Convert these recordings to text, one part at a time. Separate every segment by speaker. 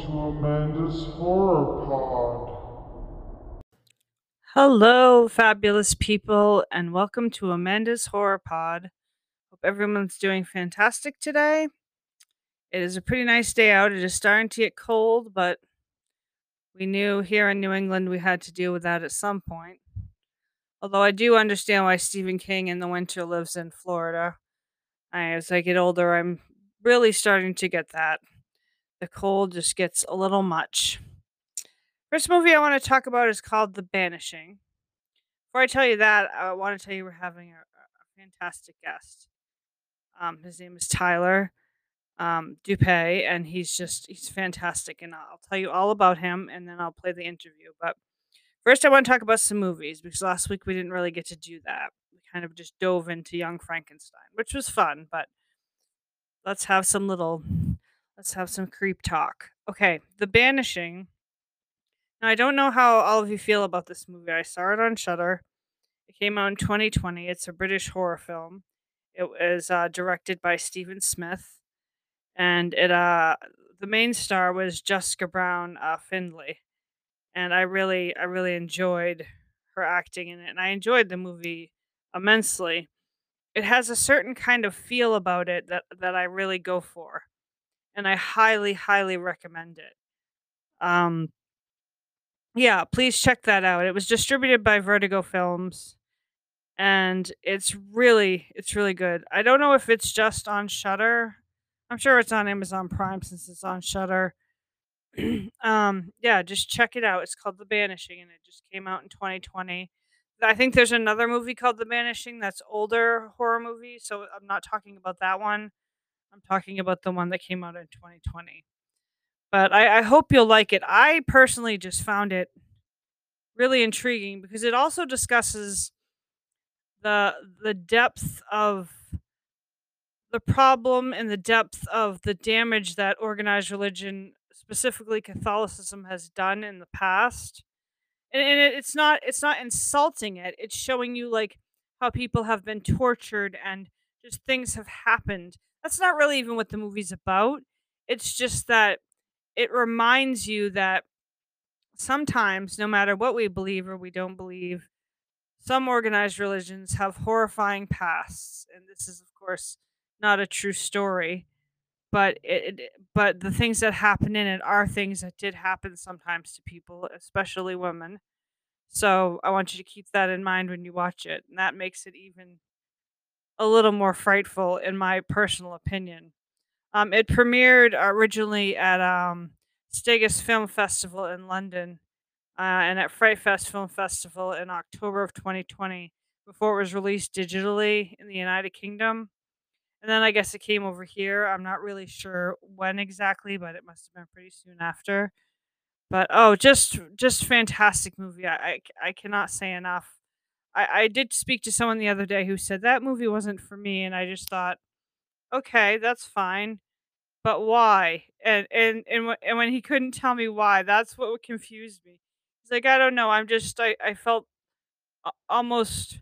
Speaker 1: To Amanda's Horror Pod.
Speaker 2: Hello, fabulous people, and welcome to Amanda's Horror Pod. Hope everyone's doing fantastic today. It is a pretty nice day out. It is starting to get cold, but we knew here in New England we had to deal with that at some point. Although I do understand why Stephen King in the winter lives in Florida. I, as I get older, I'm really starting to get that. The cold just gets a little much. First movie I want to talk about is called The Banishing. Before I tell you that, I want to tell you we're having a, a fantastic guest. Um, his name is Tyler um, Doupe, and he's just he's fantastic. And I'll tell you all about him, and then I'll play the interview. But first, I want to talk about some movies because last week we didn't really get to do that. We kind of just dove into Young Frankenstein, which was fun, but let's have some little let's have some creep talk. Okay, The Banishing. Now I don't know how all of you feel about this movie. I saw it on Shudder. It came out in 2020. It's a British horror film. It was uh, directed by Stephen Smith, and it uh the main star was Jessica Brown uh, Findlay, and I really I really enjoyed her acting in it, and I enjoyed the movie immensely it has a certain kind of feel about it that that I really go for, and I highly, highly recommend it. Um, yeah, please check that out. It was distributed by Vertigo Films, and it's really, it's really good. I don't know if it's just on Shudder. I'm sure it's on Amazon Prime since it's on Shudder. um, yeah, just check it out. It's called The Banishing, and it just came out in 2020. I think there's another movie called The Banishing that's older horror movie, so I'm not talking about that one. I'm talking about the one that came out in 2020. But I, I hope you'll like it. I personally just found it really intriguing because it also discusses the the depth of the problem and the depth of the damage that organized religion, specifically Catholicism, has done in the past and, and it, it's not it's not insulting it it's showing you like how people have been tortured and just things have happened that's not really even what the movie's about. It's just that it reminds you that sometimes no matter what we believe or we don't believe some organized religions have horrifying pasts and this is of course not a true story but it, but the things that happen in it are things that did happen sometimes to people especially women. So i want you to keep that in mind when you watch it and that makes it even a little more frightful in my personal opinion um, it premiered originally at um, Sitges Film Festival in London uh, and at Fright Fest Film Festival in October of 2020 before it was released digitally in the United Kingdom. And then I guess it came over here. I'm not really sure when exactly, but it must have been pretty soon after. But oh, just just fantastic movie. I I, I cannot say enough. I, I did speak to someone the other day who said that movie wasn't for me, and I just thought, okay, that's fine, but why? And and and, wh- and when he couldn't tell me why, that's what confused me. He's like, I don't know. I'm just I I felt almost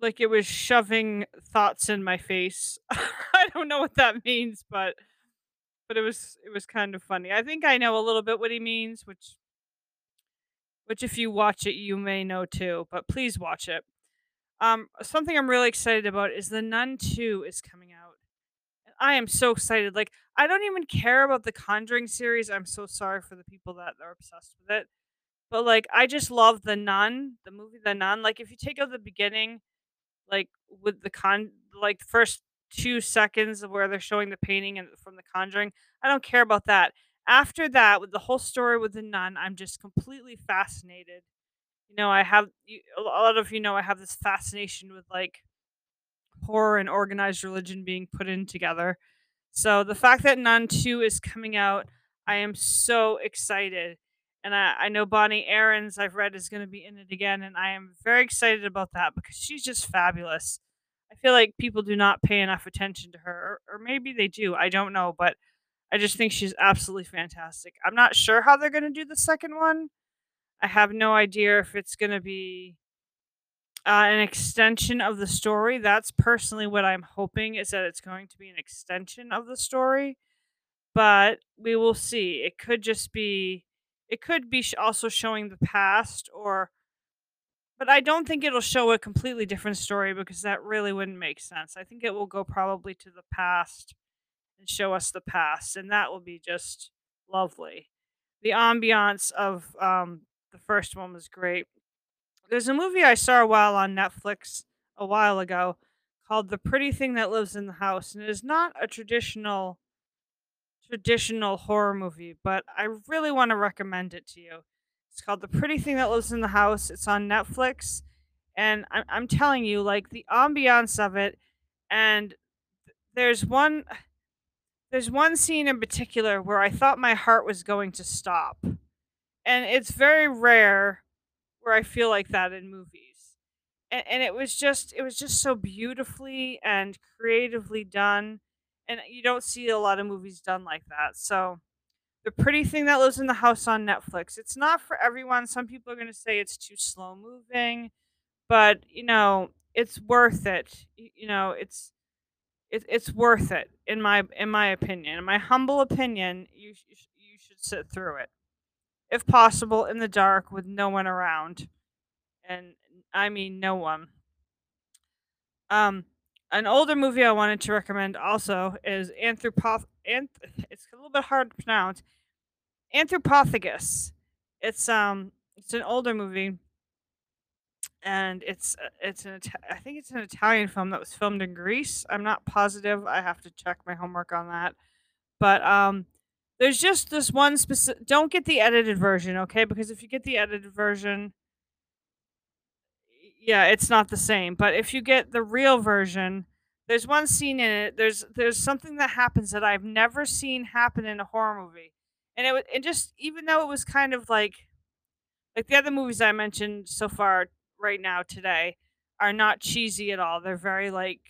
Speaker 2: like it was shoving thoughts in my face. I don't know what that means, but but it was it was kind of funny. I think I know a little bit what he means, which which if you watch it you may know too, but please watch it. Um something I'm really excited about is The Nun 2 is coming out. I am so excited. Like I don't even care about the Conjuring series. I'm so sorry for the people that are obsessed with it. But like I just love The Nun, the movie The Nun. Like if you take out the beginning like with the con like the first two seconds of where they're showing the painting and from the conjuring i don't care about that after that with the whole story with the nun i'm just completely fascinated you know i have a lot of you know i have this fascination with like horror and organized religion being put in together so the fact that nun 2 is coming out i am so excited and I, I know Bonnie Aarons, I've read, is going to be in it again. And I am very excited about that because she's just fabulous. I feel like people do not pay enough attention to her, or, or maybe they do. I don't know. But I just think she's absolutely fantastic. I'm not sure how they're going to do the second one. I have no idea if it's going to be uh, an extension of the story. That's personally what I'm hoping is that it's going to be an extension of the story but we will see. It could just be it could be also showing the past or but I don't think it'll show a completely different story because that really wouldn't make sense. I think it will go probably to the past and show us the past, and that will be just lovely. The ambiance of um, the first one was great. There's a movie I saw a while on Netflix a while ago called The Pretty Thing That Lives in the House, and it is not a traditional traditional horror movie, but I really want to recommend it to you. It's called The Pretty Thing That Lives in the House. It's on Netflix, and I'm I'm telling you, like the ambiance of it, and there's one there's one scene in particular where I thought my heart was going to stop, and it's very rare where I feel like that in movies. And, and it was just it was just so beautifully and creatively done, and you don't see a lot of movies done like that. So the pretty thing that lives in the house on Netflix. It's not for everyone. Some people are going to say it's too slow moving, but you know, it's worth it. Y- You know, it's it, it's worth it in my in my opinion. In my humble opinion, you you sh- you should sit through it if possible in the dark with no one around. And I mean no one. Um an older movie I wanted to recommend also is Anthropoth Anth- it's a little bit hard to pronounce Anthropophagus. It's um it's an older movie and it's uh, it's an I think it's an Italian film that was filmed in Greece. I'm not positive. I have to check my homework on that. But um there's just this one specific don't get the edited version, okay? Because if you get the edited version, yeah, it's not the same. But if you get the real version, there's one scene in it. There's there's something that happens that I've never seen happen in a horror movie. And it was it just even though it was kind of like like the other movies I mentioned so far right now today are not cheesy at all. They're very like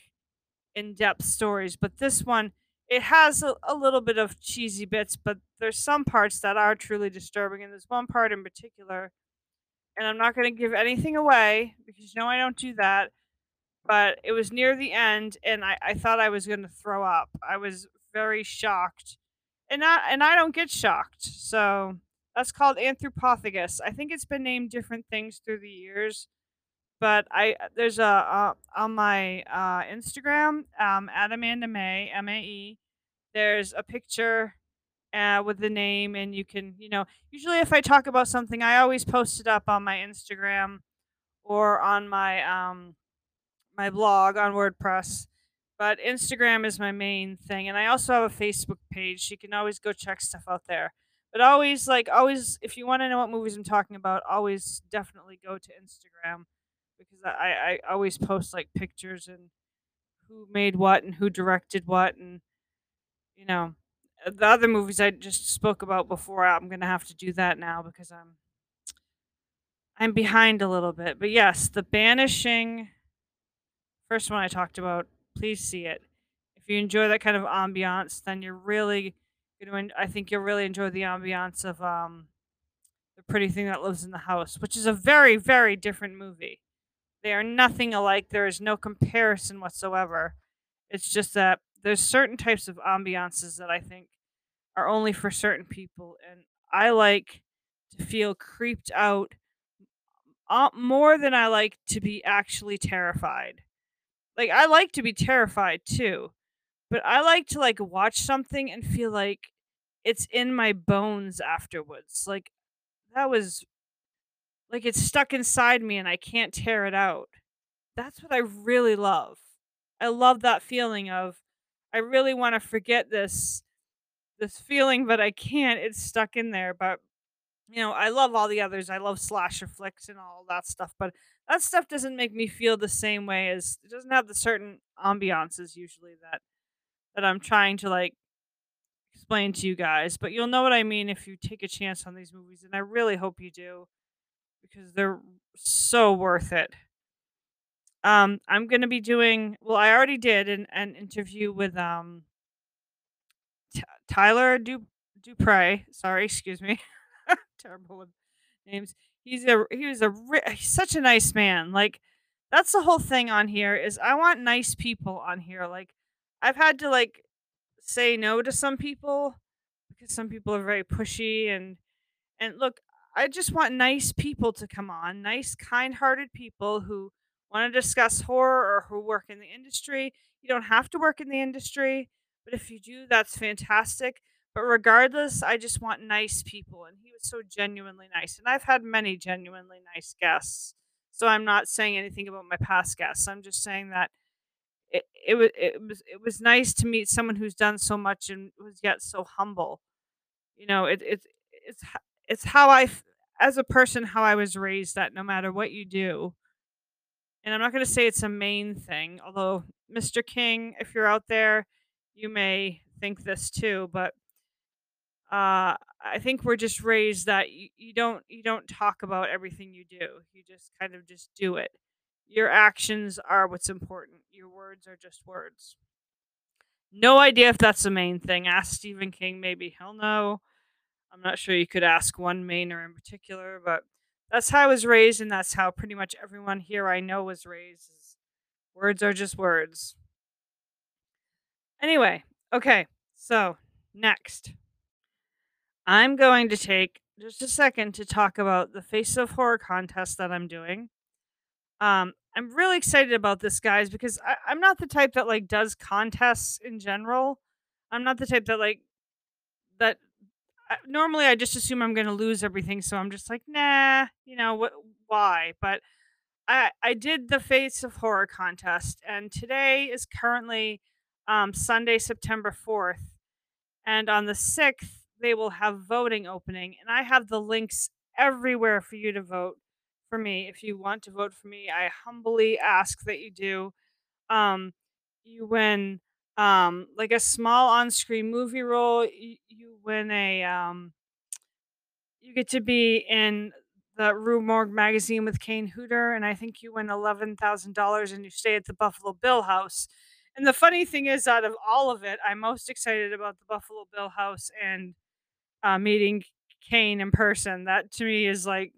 Speaker 2: in-depth stories, but this one it has a, a little bit of cheesy bits, but there's some parts that are truly disturbing and there's one part in particular and I'm not going to give anything away because you know I don't do that, but it was near the end and I, I thought I was going to throw up. I was very shocked. And I, and I don't get shocked. So that's called Anthropophagus. I think it's been named different things through the years, but I there's a uh, on my uh, Instagram, um, at Amanda May M A E. There's a picture uh, with the name, and you can you know usually if I talk about something, I always post it up on my Instagram or on my um my blog on WordPress. But Instagram is my main thing, and I also have a Facebook page. You can always go check stuff out there. But always, like, always, if you want to know what movies I'm talking about, always definitely go to Instagram because I, I, always post like pictures and who made what and who directed what, and you know, uh, the other movies I just spoke about before. I'm gonna have to do that now because I'm I'm behind a little bit. But yes, The Banishing First one I talked about, please see it. If you enjoy that kind of ambiance, then you're really to. I think you'll really enjoy the ambiance of um, the pretty thing that lives in the house, which is a very, very different movie. They are nothing alike. There is no comparison whatsoever. It's just that there's certain types of ambiances that I think are only for certain people, and I like to feel creeped out more than I like to be actually terrified. Like I like to be terrified too, but I like to like watch something and feel like it's in my bones afterwards. Like that was like it's stuck inside me and I can't tear it out. That's what I really love. I love that feeling of I really want to forget this this feeling but I can't. It's stuck in there, but you know, I love all the others. I love slasher flicks and all that stuff, but that stuff doesn't make me feel the same way as it doesn't have the certain ambiances usually that that I'm trying to like explain to you guys. But you'll know what I mean if you take a chance on these movies, and I really hope you do because they're so worth it. Um, I'm gonna be doing well. I already did an, an interview with um T- Tyler du- Dupre. Sorry, excuse me. Terrible with names. He's a he was a he's such a nice man. Like that's the whole thing on here is I want nice people on here. Like I've had to like say no to some people because some people are very pushy and and look, I just want nice people to come on, nice, kind-hearted people who want to discuss horror or who work in the industry. You don't have to work in the industry, but if you do, that's fantastic. But regardless, I just want nice people. And he was so genuinely nice. And I've had many genuinely nice guests. So I'm not saying anything about my past guests. I'm just saying that it, it was it was it was nice to meet someone who's done so much and was yet so humble. You know, it, it it's it's how I, as a person how I was raised that no matter what you do, and I'm not going to say it's a main thing, although Mr. King, if you're out there, you may think this too, but uh I think we're just raised that you, you don't you don't talk about everything you do. You just kind of just do it. Your actions are what's important. Your words are just words. No idea if that's the main thing. Ask Stephen King, maybe he'll know. I'm not sure you could ask one Mainer in particular, but that's how I was raised, and that's how pretty much everyone here I know was raised. Is words are just words. Anyway, okay, so next, I'm going to take just a second to talk about the Face of Horror contest that I'm doing. Um, I'm really excited about this, guys, because I, I'm not the type that like does contests in general. I'm not the type that like that normally I just assume I'm going to lose everything, so I'm just like, nah, you know what? Why? But I I did the Face of Horror contest, and today is currently um, Sunday, September fourth, and on the sixth they will have voting opening, and I have the links everywhere for you to vote for me. If you want to vote for me, I humbly ask that you do. Um, you win um like a small on-screen movie role. You, you win a um you get to be in the Rue Morgue magazine with Kane Hodder, and I think you win eleven thousand dollars, and you stay at the Buffalo Bill House. And the funny thing is, out of all of it, I'm most excited about the Buffalo Bill House and uh, meeting Kane in person. That to me is like,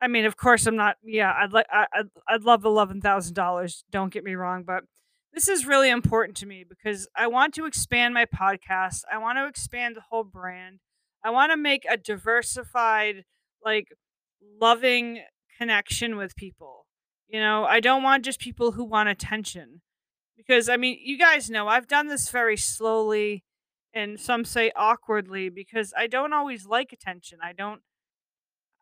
Speaker 2: I mean, of course, I'm not. Yeah, I'd like, I'd, I'd love eleven thousand dollars. Don't get me wrong, but this is really important to me because I want to expand my podcast. I want to expand the whole brand. I want to make a diversified, like, loving connection with people. You know, I don't want just people who want attention. Because, I mean, you guys know I've done this very slowly and some say awkwardly because I don't always like attention. I don't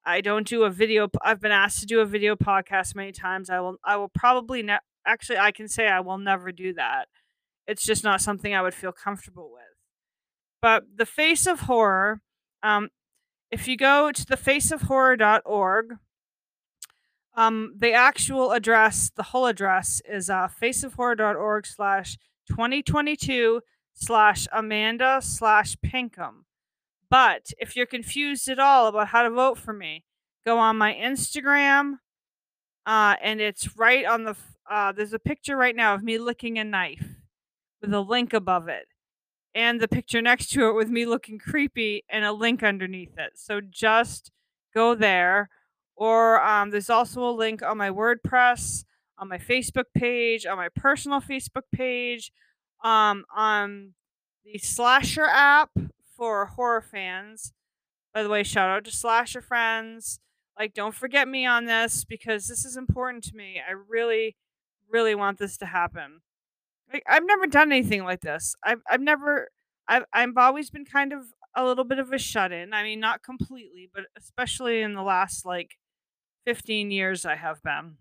Speaker 2: I don't do a video I've been asked to do a video podcast many times. I will I will probably ne- actually I can say I will never do that. It's just not something I would feel comfortable with. But the face of horror um if you go to thefaceofhorror.org, um, the actual address, the whole address is uh, faceofhorror.org slash 2022 slash Amanda slash Pinkham. But if you're confused at all about how to vote for me, go on my Instagram, uh, and it's right on the. Uh, there's a picture right now of me licking a knife with a link above it, and the picture next to it with me looking creepy and a link underneath it. So just go there. Or um, there's also a link on my WordPress, on my Facebook page, on my personal Facebook page, um, on the Slasher app for horror fans. By the way, shout out to Slasher friends. Like, don't forget me on this because this is important to me. I really, really want this to happen. Like, I've never done anything like this. I've, I've never, I've, I've always been kind of a little bit of a shut in. I mean, not completely, but especially in the last like 15 years, I have been.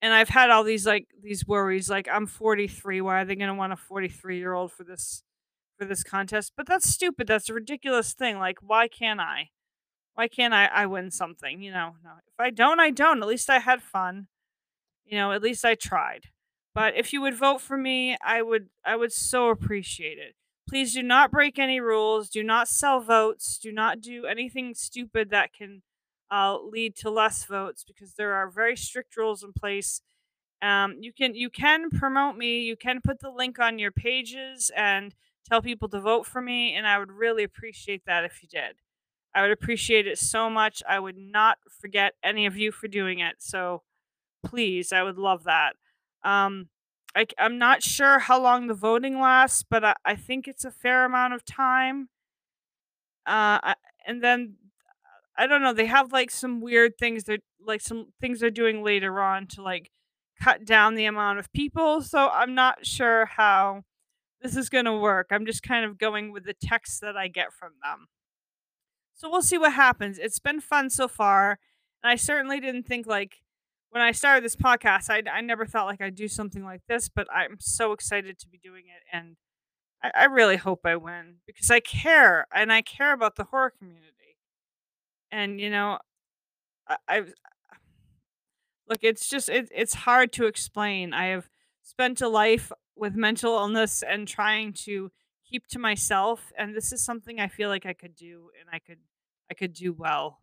Speaker 2: And I've had all these like these worries like I'm 43 why are they going to want a 43 year old for this for this contest but that's stupid that's a ridiculous thing like why can't I why can't I I win something you know no if I don't I don't at least I had fun you know at least I tried but if you would vote for me I would I would so appreciate it please do not break any rules do not sell votes do not do anything stupid that can uh, lead to less votes because there are very strict rules in place um, you can you can promote me. You can put the link on your pages and tell people to vote for me, and I would really appreciate that if you did. I would appreciate it so much. I would not forget any of you for doing it. So please, I would love that. Um, I, am not sure how long the voting lasts, but I, I think it's a fair amount of time. Uh, and then I don't know. They have like some weird things that like some things they're doing later on to like cut down the amount of people. So I'm not sure how this is going to work. I'm just kind of going with the text that I get from them. So we'll see what happens. It's been fun so far. And I certainly didn't think like when I started this podcast, I, I never thought like I'd do something like this, but I'm so excited to be doing it. And I, I really hope I win because I care and I care about the horror community. And, you know, I, I've look, it's just, it, it's hard to explain. I have spent a life with mental illness and trying to keep to myself and this is something I feel like I could do and I could I could do well.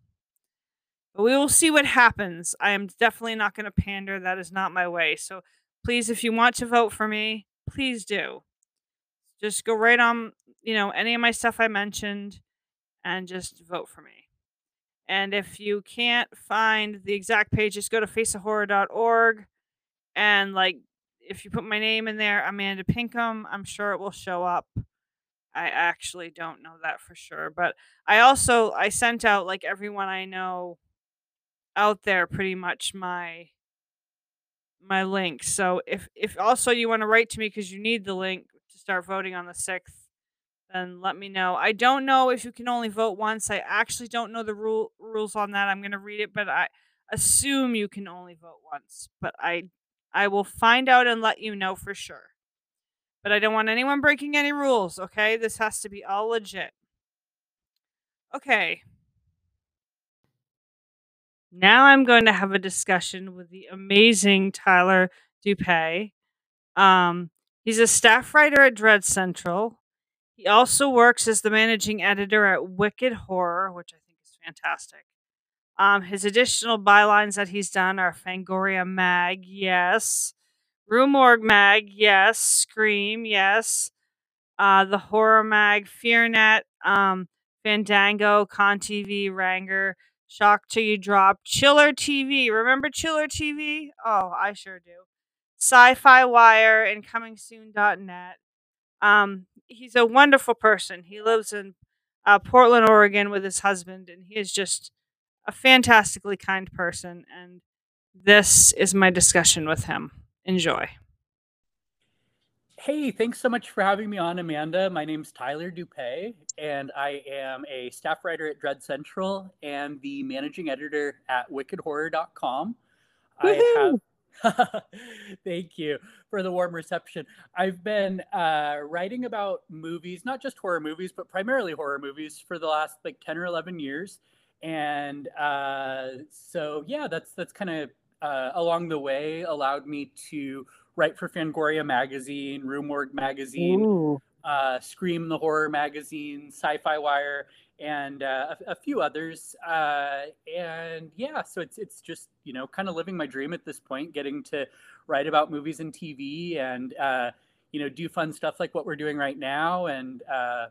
Speaker 2: But we will see what happens. I am definitely not going to pander. That is not my way. So please if you want to vote for me, please do. Just go right on, you know, any of my stuff I mentioned and just vote for me. And if you can't find the exact page, just go to faceofhorror.org and like if you put my name in there, Amanda Pinkham, I'm sure it will show up. I actually don't know that for sure, but I also I sent out like everyone I know out there pretty much my my link. So if if also you want to write to me cuz you need the link to start voting on the 6th, then let me know. I don't know if you can only vote once. I actually don't know the rule rules on that. I'm going to read it, but I assume you can only vote once, but I I will find out and let you know for sure. But I don't want anyone breaking any rules, okay? This has to be all legit. Okay. Now I'm going to have a discussion with the amazing Tyler Doupe. Um, he's a staff writer at Dread Central. He also works as the managing editor at Wicked Horror, which I think is fantastic. Um, his additional bylines that he's done are Fangoria Mag, yes. Morgue Mag, yes. Scream, yes. Uh, the Horror Mag, FearNet, um, Fandango, Con TV, Ranger, Shock Till You Drop, Chiller TV. Remember Chiller TV? Oh, I sure do. Sci Fi Wire and ComingSoon.net. Um, he's a wonderful person. He lives in uh, Portland, Oregon with his husband, and he is just a fantastically kind person, and this is my discussion with him. Enjoy.
Speaker 3: Hey, thanks so much for having me on, Amanda. My name's Tyler Doupe, and I am a staff writer at Dread Central and the managing editor at wickedhorror.com. I have Thank you for the warm reception. I've been uh, writing about movies, not just horror movies, but primarily horror movies for the last like 10 or 11 years and uh, so yeah, that's that's kind of uh, along the way allowed me to write for Fangoria magazine, Morgue magazine, uh, Scream the horror magazine, Sci-Fi Wire, and uh, a, a, few others. Uh, and yeah, so it's it's just you know kind of living my dream at this point, getting to write about movies and TV, and uh, you know do fun stuff like what we're doing right now, and uh,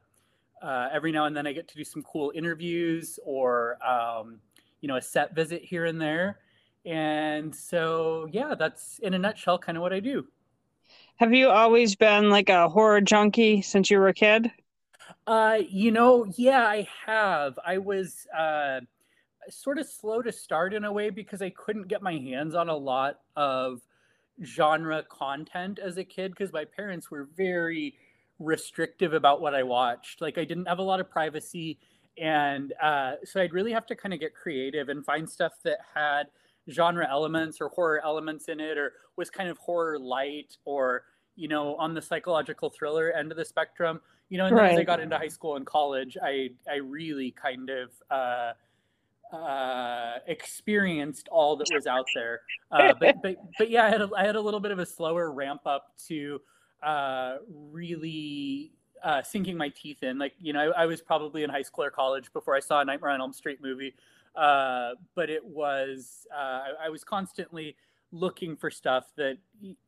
Speaker 3: every now and then I get to do some cool interviews or um, you know a set visit here and there. And so yeah, that's in a nutshell kind of what I do.
Speaker 2: Have you always been like a horror junkie since you were a kid?
Speaker 3: Uh, you know, yeah, I have. I was uh, sort of slow to start in a way because I couldn't get my hands on a lot of genre content as a kid because my parents were very restrictive about what I watched. Like I didn't have a lot of privacy, and uh, so I'd really have to kind of get creative and find stuff that had genre elements or horror elements in it, or was kind of horror light, or you know, on the psychological thriller end of the spectrum. You know, and then right. as I got into high school and college, I I really kind of uh, uh, experienced all that was out there. Uh, but, but but yeah, I had a, I had a little bit of a slower ramp up to uh, really uh, sinking my teeth in. Like, you know, I, I, was probably in high school or college before I saw a Nightmare on Elm Street movie. Uh, but it was, uh, I, I, was constantly looking for stuff that,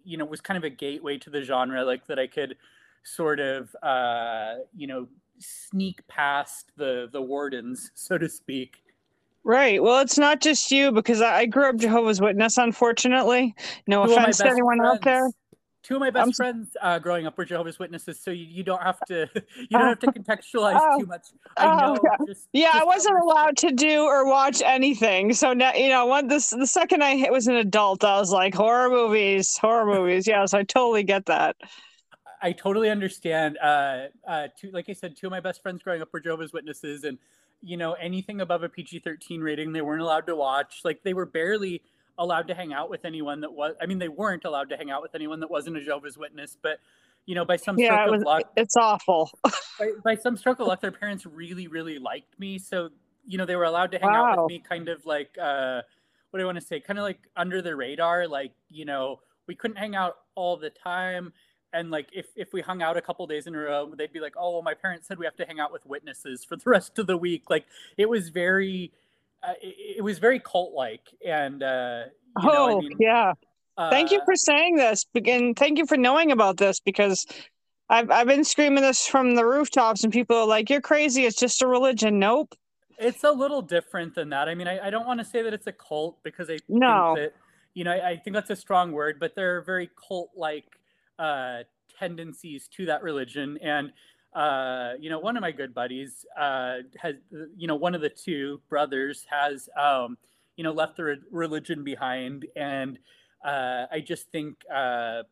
Speaker 3: you know, was kind of a gateway to the genre, like that I could sort of, uh, you know, sneak past the, the wardens, so to speak.
Speaker 2: Right. Well, it's not just you because I, I grew up Jehovah's Witness, unfortunately. No offense to anyone friends. out there
Speaker 3: two of my best
Speaker 2: I'm-
Speaker 3: friends uh, growing up were Jehovah's Witnesses, so you, you don't have to you don't have to contextualize
Speaker 2: Oh.
Speaker 3: too much. I
Speaker 2: Oh,
Speaker 3: know.
Speaker 2: yeah.
Speaker 3: Just,
Speaker 2: Yeah,
Speaker 3: just
Speaker 2: I wasn't allowed to do or watch anything. So now, you know, when this the second I hit- was an adult, I was like horror movies, horror movies. Yes, I totally get that.
Speaker 3: I totally understand. Uh, uh, two, like I said, two of my best friends growing up were Jehovah's Witnesses, and you know anything above a PG thirteen rating, they weren't allowed to watch. Like they were barely allowed to hang out with anyone that was. I mean, they weren't allowed to hang out with anyone that wasn't a Jehovah's Witness. But you know, by some
Speaker 2: Yeah,
Speaker 3: stroke
Speaker 2: it was.
Speaker 3: of luck,
Speaker 2: It's awful.
Speaker 3: by, by some stroke of luck, their parents really, really liked me. So, you know, they were allowed to hang out with me kind of like, uh, what do I want to say? Kind of like under the radar. Like, you know, we couldn't hang out all the time. And like, if, if we hung out a couple days in a row, they'd be like, oh, well, my parents said we have to hang out with witnesses for the rest of the week. Like, it was very, uh, it, it was very cult like. And, uh, you know,
Speaker 2: oh,
Speaker 3: I mean,
Speaker 2: yeah. Thank you
Speaker 3: uh,
Speaker 2: for saying this, and thank you for knowing about this because I've I've been screaming this from the rooftops, and people are like, "You're crazy! It's just a religion." Nope.
Speaker 3: It's a little different than that. I mean, I, I don't want to say that it's a cult because I
Speaker 2: No.
Speaker 3: think that, you know, I, I think that's a strong word, but there are very cult like uh, tendencies to that religion. And, uh, you know, one of my good buddies uh, has, you know, one of the two brothers has, um, you know, left the re- religion behind. And uh, I just think, uh,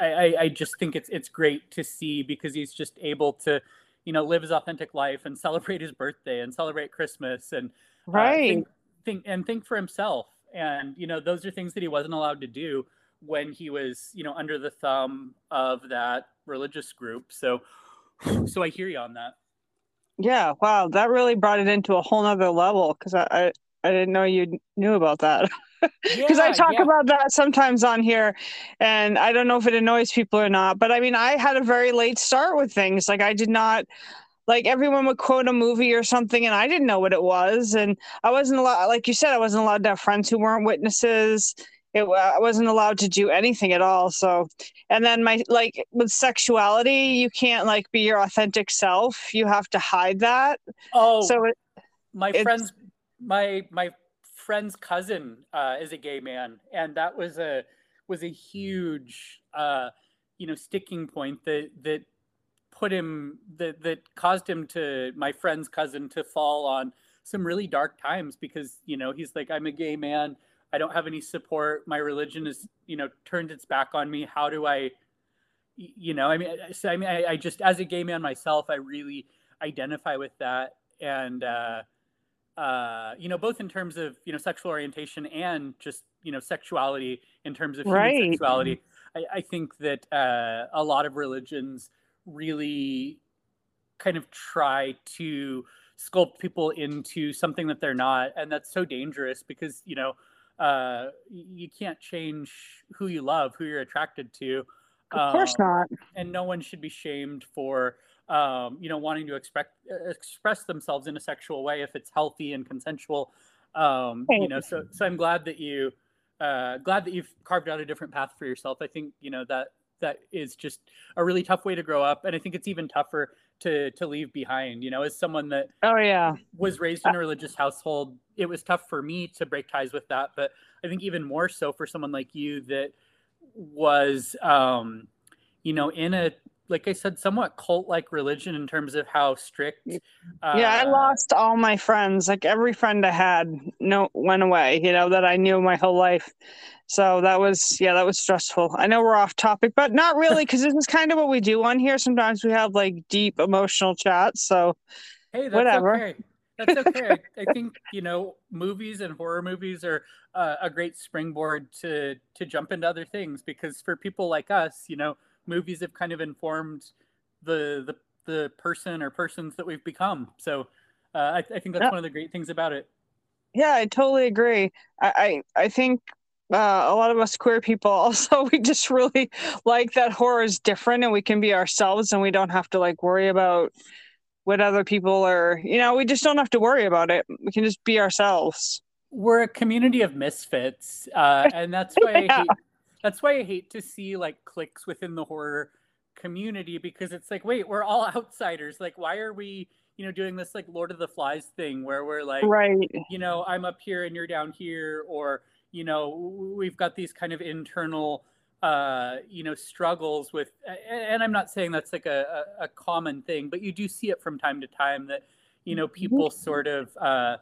Speaker 3: I, I, I just think it's it's great to see because he's just able to, you know, live his authentic life and celebrate his birthday and celebrate Christmas and uh,
Speaker 2: Right.
Speaker 3: think, think and think for himself. And you know, those are things that he wasn't allowed to do when he was, you know, under the thumb of that religious group. So, so I hear you on that.
Speaker 2: Yeah. Wow. That really brought it into a whole nother level because I, I I didn't know you knew about that. because I talk
Speaker 3: yeah.
Speaker 2: about that sometimes on here, and I don't know if it annoys people or not. But I mean, I had a very late start with things. Like I did not like everyone would quote a movie or something, and I didn't know what it was, and I wasn't allowed. Like you said, I wasn't allowed to have friends who weren't witnesses. It, I wasn't allowed to do anything at all. So, and then my like with sexuality, you can't like be your authentic self. You have to hide that.
Speaker 3: Oh,
Speaker 2: So it,
Speaker 3: my friend's my my friend's cousin uh, is a gay man, and that was a was a huge uh, you know sticking point that that put him that that caused him to my friend's cousin to fall on some really dark times because you know he's like I'm a gay man I don't have any support my religion is you know turned its back on me how do I, you know I mean I- so I mean I, I just as a gay man myself I really identify with that and uh uh, you know, both in terms of you know sexual orientation and just you know sexuality in terms of human
Speaker 2: Right.
Speaker 3: sexuality. I, I think that uh, a lot of religions really kind of try to sculpt people into something that they're not, and that's so dangerous because you know uh, you can't change who you love, who you're attracted to.
Speaker 2: of course
Speaker 3: Um,
Speaker 2: not.
Speaker 3: and no one should be shamed for um, you know wanting to expect, express themselves in a sexual way if it's healthy and consensual um, you know so so i'm glad that you uh, glad that you've carved out a different path for yourself i think you know that that is just a really tough way to grow up and i think it's even tougher to to leave behind you know as someone that
Speaker 2: Oh yeah.
Speaker 3: was raised in a religious household, it was tough for me to break ties with that. But I think even more so for someone like you that was, um, you know, in a, like I said, somewhat cult like religion in terms of how strict. Uh,
Speaker 2: yeah, I lost all my friends. Like every friend I had, no went away. You know that I knew my whole life. So that was yeah, that was stressful. I know we're off topic, but not really because this is kind of what we do on here. Sometimes we have like deep emotional chats. So
Speaker 3: Hey, that's
Speaker 2: whatever.
Speaker 3: okay. That's okay. I, I think you know movies and horror movies are uh, a great springboard to to jump into other things because for people like us, you know, movies have kind of informed the the the person or persons that we've become. So uh, I, I think that's
Speaker 2: Yeah.
Speaker 3: one of the great things about it.
Speaker 2: yeah, I totally agree. I I, I think. Uh, a lot of us queer people also we just really like that horror is different and we can be ourselves and we don't have to like worry about what other people are you know we just don't have to worry about it we can just be ourselves
Speaker 3: we're a community of misfits, uh, and that's why I hate, that's why I hate to see like cliques within the horror community because it's like, wait, we're all outsiders. Like, why are we, you know, doing this like Lord of the Flies thing where we're like,
Speaker 2: right
Speaker 3: you know, I'm up here and you're down here, or you know, we've got these kind of internal uh, you know, struggles with, and I'm not saying that's like a, a, common thing, but you do see it from time to time that, you know,
Speaker 4: Mm-hmm.
Speaker 3: people sort of, uh,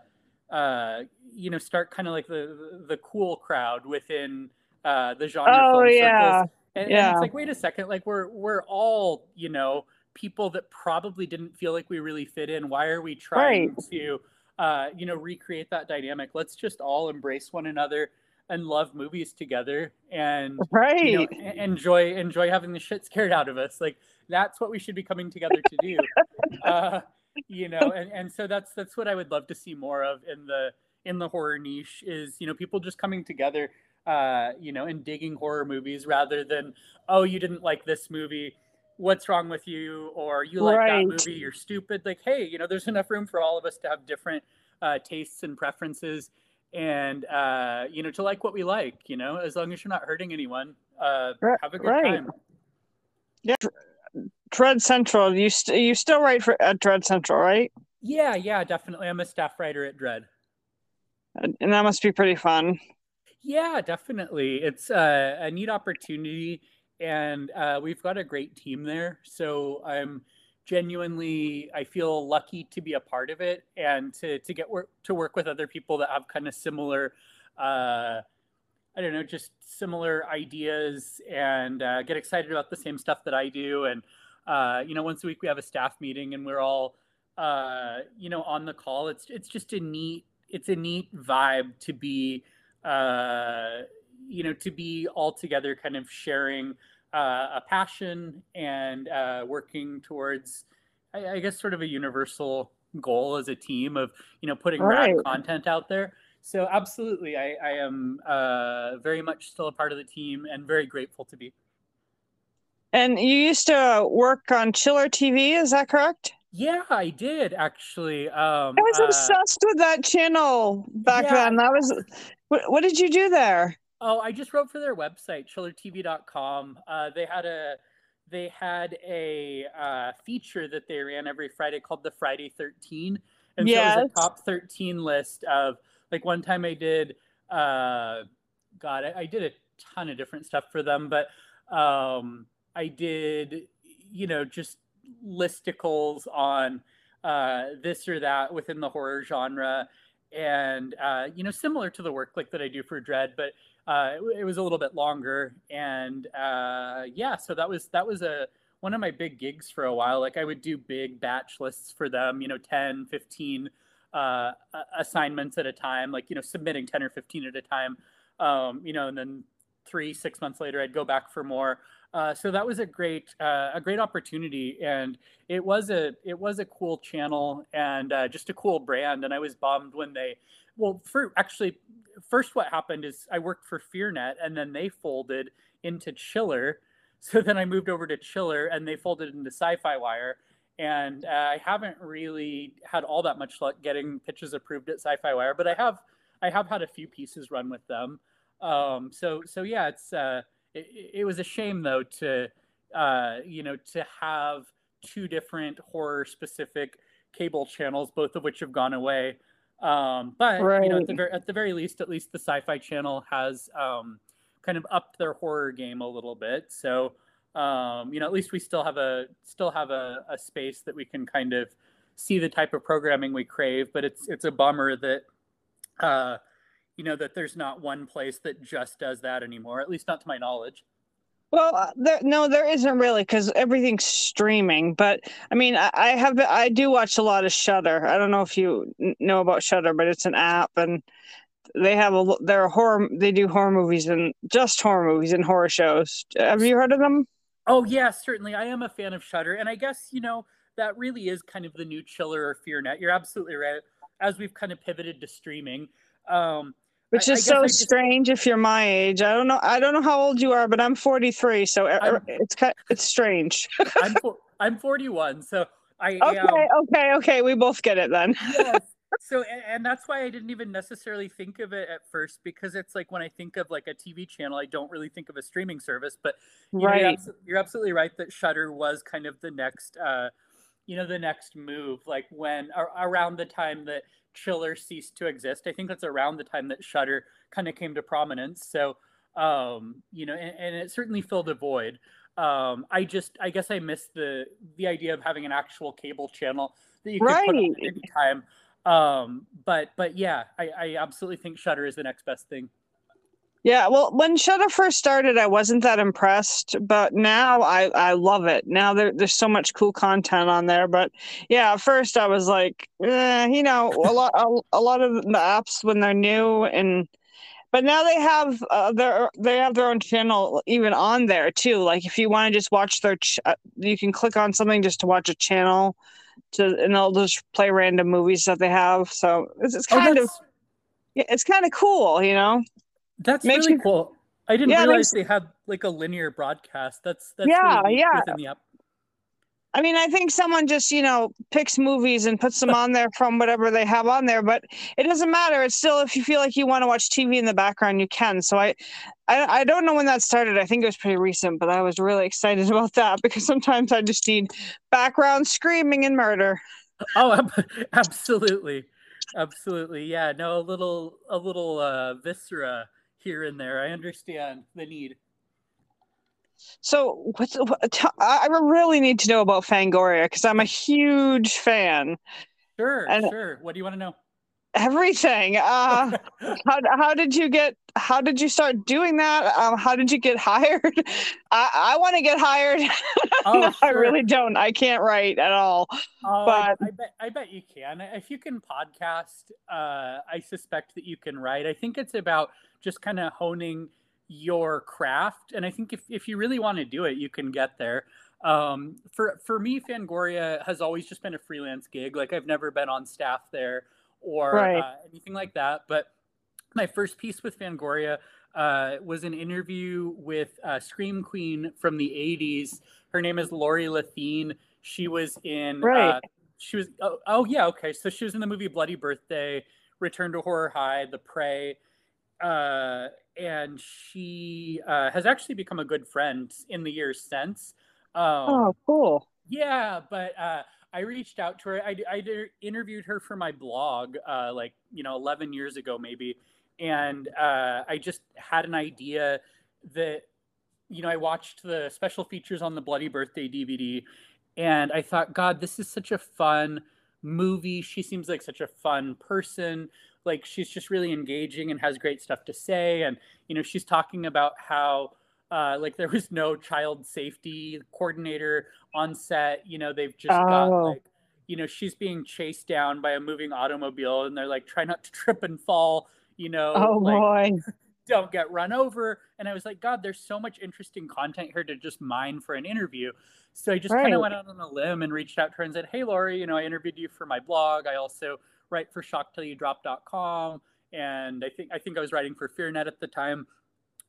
Speaker 3: uh, you know, start kind of like the the cool crowd within uh, the genre
Speaker 4: Oh,
Speaker 3: film
Speaker 4: yeah.
Speaker 3: circles, and, and it's like, wait a second, like we're we're all, you know, people that probably didn't feel like we really fit in. Why are we trying to, uh, you know, recreate that dynamic? Let's just all embrace one another and love movies together and
Speaker 4: Right.
Speaker 3: you know, enjoy enjoy having the shit scared out of us. Like that's what we should be coming together to do. uh, you know, and, and so that's that's what I would love to see more of in the in the horror niche is you know people just coming together, uh, you know, and digging horror movies rather than oh you didn't like this movie. What's wrong with you? Or you like
Speaker 4: Right.
Speaker 3: that movie? You're stupid. Like, hey, you know, there's enough room for all of us to have different uh, tastes and preferences, and uh, you know, to like what we like. You know, as long as you're not hurting anyone, uh, have a good
Speaker 4: right.
Speaker 3: time. Yeah.
Speaker 4: Dread Central. You st- you still write for at Dread Central, right?
Speaker 3: Yeah, yeah, definitely. I'm a staff writer at Dread.
Speaker 4: And and that must be pretty fun.
Speaker 3: Yeah, definitely. It's uh, a neat opportunity, and uh, we've got a great team there. So I'm genuinely, I feel lucky to be a part of it and to to get work to work with other people that have kind of similar, uh, I don't know, just similar ideas and uh, get excited about the same stuff that I do. And uh, you know, once a week we have a staff meeting, and we're all, uh, you know, on the call. It's it's just a neat, it's a neat vibe to be uh, you know, to be all together, kind of sharing uh, a passion and uh, working towards, I, I guess, sort of a universal goal as a team of, you know, putting
Speaker 4: Right.
Speaker 3: rad content out there. So absolutely, I, I am uh, very much still a part of the team and very grateful to be.
Speaker 4: And you used to work on Chiller TV, is that correct?
Speaker 3: Yeah, I did actually. Um,
Speaker 4: I was
Speaker 3: uh,
Speaker 4: obsessed with that channel back
Speaker 3: yeah.
Speaker 4: then. That was what, what did you do there?
Speaker 3: Oh, I just wrote for their website, chillertv.com. Uh, they had a they had a uh, feature that they ran every Friday called the Friday 13. And so it was a top 13 list of like one time I did uh God, I, I did a ton of different stuff for them, but um I did you know just listicles on uh this or that within the horror genre and uh you know similar to the work like that I do for Dread, but uh, it, it was a little bit longer and uh, yeah so that was that was a one of my big gigs for a while. Like i would do big batch lists for them you know 10 15 uh, assignments at a time like you know submitting 10 or 15 at a time um, you know and then three six months later i'd go back for more uh, so that was a great uh, a great opportunity and it was a it was a cool channel and uh, just a cool brand and i was bummed when they well for actually first what happened is I worked for FearNet and then they folded into Chiller. So then I moved over to Chiller and they folded into Sci-Fi Wire. And uh, I haven't really had all that much luck getting pitches approved at Sci-Fi Wire, but I have I have had a few pieces run with them. Um, so so yeah, it's uh, it, it was a shame though to uh, you know to have two different horror specific cable channels, both of which have gone away. Um, but you know, at the,
Speaker 4: Right.
Speaker 3: ver- at the very least, at least the Sci-Fi Channel has um, kind of upped their horror game a little bit. So um, you know, at least we still have a still have a, a space that we can kind of see the type of programming we crave. But it's it's a bummer that uh, you know that there's not one place that just does that anymore. At least not to my knowledge.
Speaker 4: Well, uh, there, no, there isn't really because everything's streaming. But I mean, I, I have I do watch a lot of Shudder. I don't know if you know about Shudder, but it's an app, and they have a they're a horror. They do horror movies and just horror movies and horror shows. Have you heard of them?
Speaker 3: Oh yeah, certainly. I am a fan of Shudder, and I guess you know that really is kind of the new Chiller or FearNet. You're absolutely right. As we've kind of pivoted to streaming, um,
Speaker 4: Which
Speaker 3: I- I
Speaker 4: is
Speaker 3: guess
Speaker 4: so
Speaker 3: just-
Speaker 4: strange if you're my age. I don't know. I don't know how old you are, but I'm 43, so e-
Speaker 3: I'm-
Speaker 4: it's it's strange.
Speaker 3: I'm for, I'm 41, so I
Speaker 4: okay,
Speaker 3: am.
Speaker 4: okay, okay. We both get it then.
Speaker 3: yes. So and, and that's why I didn't even necessarily think of it at first because it's like when I think of like a TV channel, I don't really think of a streaming service. But you know, you're,
Speaker 4: Right.
Speaker 3: abso- you're absolutely right that Shudder was kind of the next, uh, you know, the next move. Like when ar- around the time that Chiller ceased to exist, I think that's around the time that Shudder kind of came to prominence. So Um, you know, and, and it certainly filled a void. Um, I just, I guess I missed the the idea of having an actual cable channel that you could put on at any time. Um, but but yeah, I, I absolutely think Shudder is the next best thing.
Speaker 2: Yeah, well, when Shudder first started, I wasn't that impressed, but now I I love it. Now there, there's so much cool content on there. But yeah, at first I was like, eh, you know, a lot a, a lot of the apps when they're new and but now they have uh, their they have their own channel even on there too. Like if you want to just watch their, ch- uh, you can click on something just to watch a channel, to and they'll just play random movies that they have. So it's, it's
Speaker 3: Oh,
Speaker 2: kind of yeah, it's kind of cool, you know.
Speaker 3: That's
Speaker 2: makes
Speaker 3: really
Speaker 2: you-
Speaker 3: cool. I didn't
Speaker 2: Yeah,
Speaker 3: realize they had like a linear broadcast. That's that's
Speaker 2: Yeah,
Speaker 3: really
Speaker 2: yeah.
Speaker 3: within the app.
Speaker 2: I mean, I think someone just, you know, picks movies and puts them on there from whatever they have on there, but it doesn't matter. It's still if you feel like you want to watch TV in the background, you can. So I, I, I don't know when that started. I think it was pretty recent, but I was really excited about that because sometimes I just need background screaming and murder.
Speaker 3: Oh, absolutely, absolutely. Yeah, no, a little, a little uh, viscera here and there. I understand the need.
Speaker 2: So what's I I really need to know about Fangoria because I'm a huge fan.
Speaker 3: Sure,
Speaker 2: And-
Speaker 3: sure. What do you want to know?
Speaker 2: Everything. Uh, how how did you get how did you start doing that um, how did you get hired i i want to get hired
Speaker 3: Oh,
Speaker 2: no, i really don't i can't write at all
Speaker 3: Oh, I,
Speaker 2: But-
Speaker 3: I bet I bet you can. If you can podcast, uh, I suspect that you can write. I think it's about just kind of honing your craft, and I think if, if you really want to do it, you can get there. Um, for for me, Fangoria has always just been a freelance gig. Like I've never been on staff there or
Speaker 2: Right.
Speaker 3: uh, anything like that. But my first piece with Fangoria uh, was an interview with uh, Scream Queen from the '80s. Her name is Lori Lethin. She was in.
Speaker 2: Right.
Speaker 3: Uh, she was. Oh, oh, yeah. Okay. So she was in the movie Bloody Birthday, Return to Horror High, The Prey, uh, and she uh, has actually become a good friend in the years since. Um,
Speaker 2: oh cool
Speaker 3: yeah, but uh, I reached out to her. I, I did- interviewed her for my blog, uh, like you know, eleven years ago maybe, and uh, I just had an idea that you know I watched the special features on the Bloody Birthday DVD, and I thought, God, this is such a fun movie. She seems like such a fun person. Like she's just really engaging and has great stuff to say, and you know, she's talking about how. Uh, like there was no child safety coordinator on set. You know, they've just got
Speaker 2: Oh.
Speaker 3: like, you know, she's being chased down by a moving automobile, and they're like, try not to trip and fall. You know,
Speaker 2: oh
Speaker 3: like
Speaker 2: boy
Speaker 3: don't get run over. And I was like, God, there's so much interesting content here to just mine for an interview. So I just kind of went out on a limb and reached out to her and said, Hey, Lori, you know, I interviewed you for my blog. I also write for shocktillyoudrop.com. And I think I think I was writing for FearNet at the time.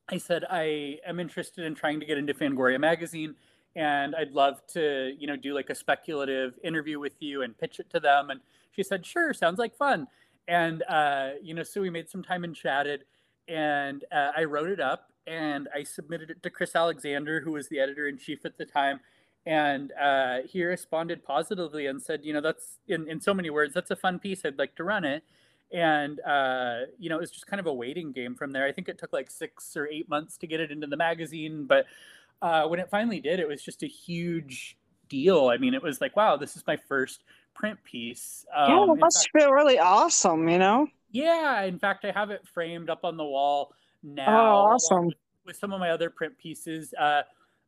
Speaker 3: I said I am interested in trying to get into Fangoria magazine and I'd love to, you know, do like a speculative interview with you and pitch it to them. And she said, sure, sounds like fun. And, uh, you know, so we made some time and chatted and uh, I wrote it up and I submitted it to Chris Alexander, who was the editor in chief at the time. And uh, he responded positively and said, you know, that's in, in so many words, that's a fun piece. I'd like to run it. And, uh, you know, it was just kind of a waiting game from there. I think it took like six or eight months to get it into the magazine. But uh, when it finally did, it was just a huge deal. I mean, it was like, wow, this is my first print piece. Um,
Speaker 2: yeah it must
Speaker 3: fact-
Speaker 2: feel really awesome you know
Speaker 3: yeah, in fact, I have it framed up on the wall now.
Speaker 2: oh awesome
Speaker 3: With, with some of my other print pieces. Uh,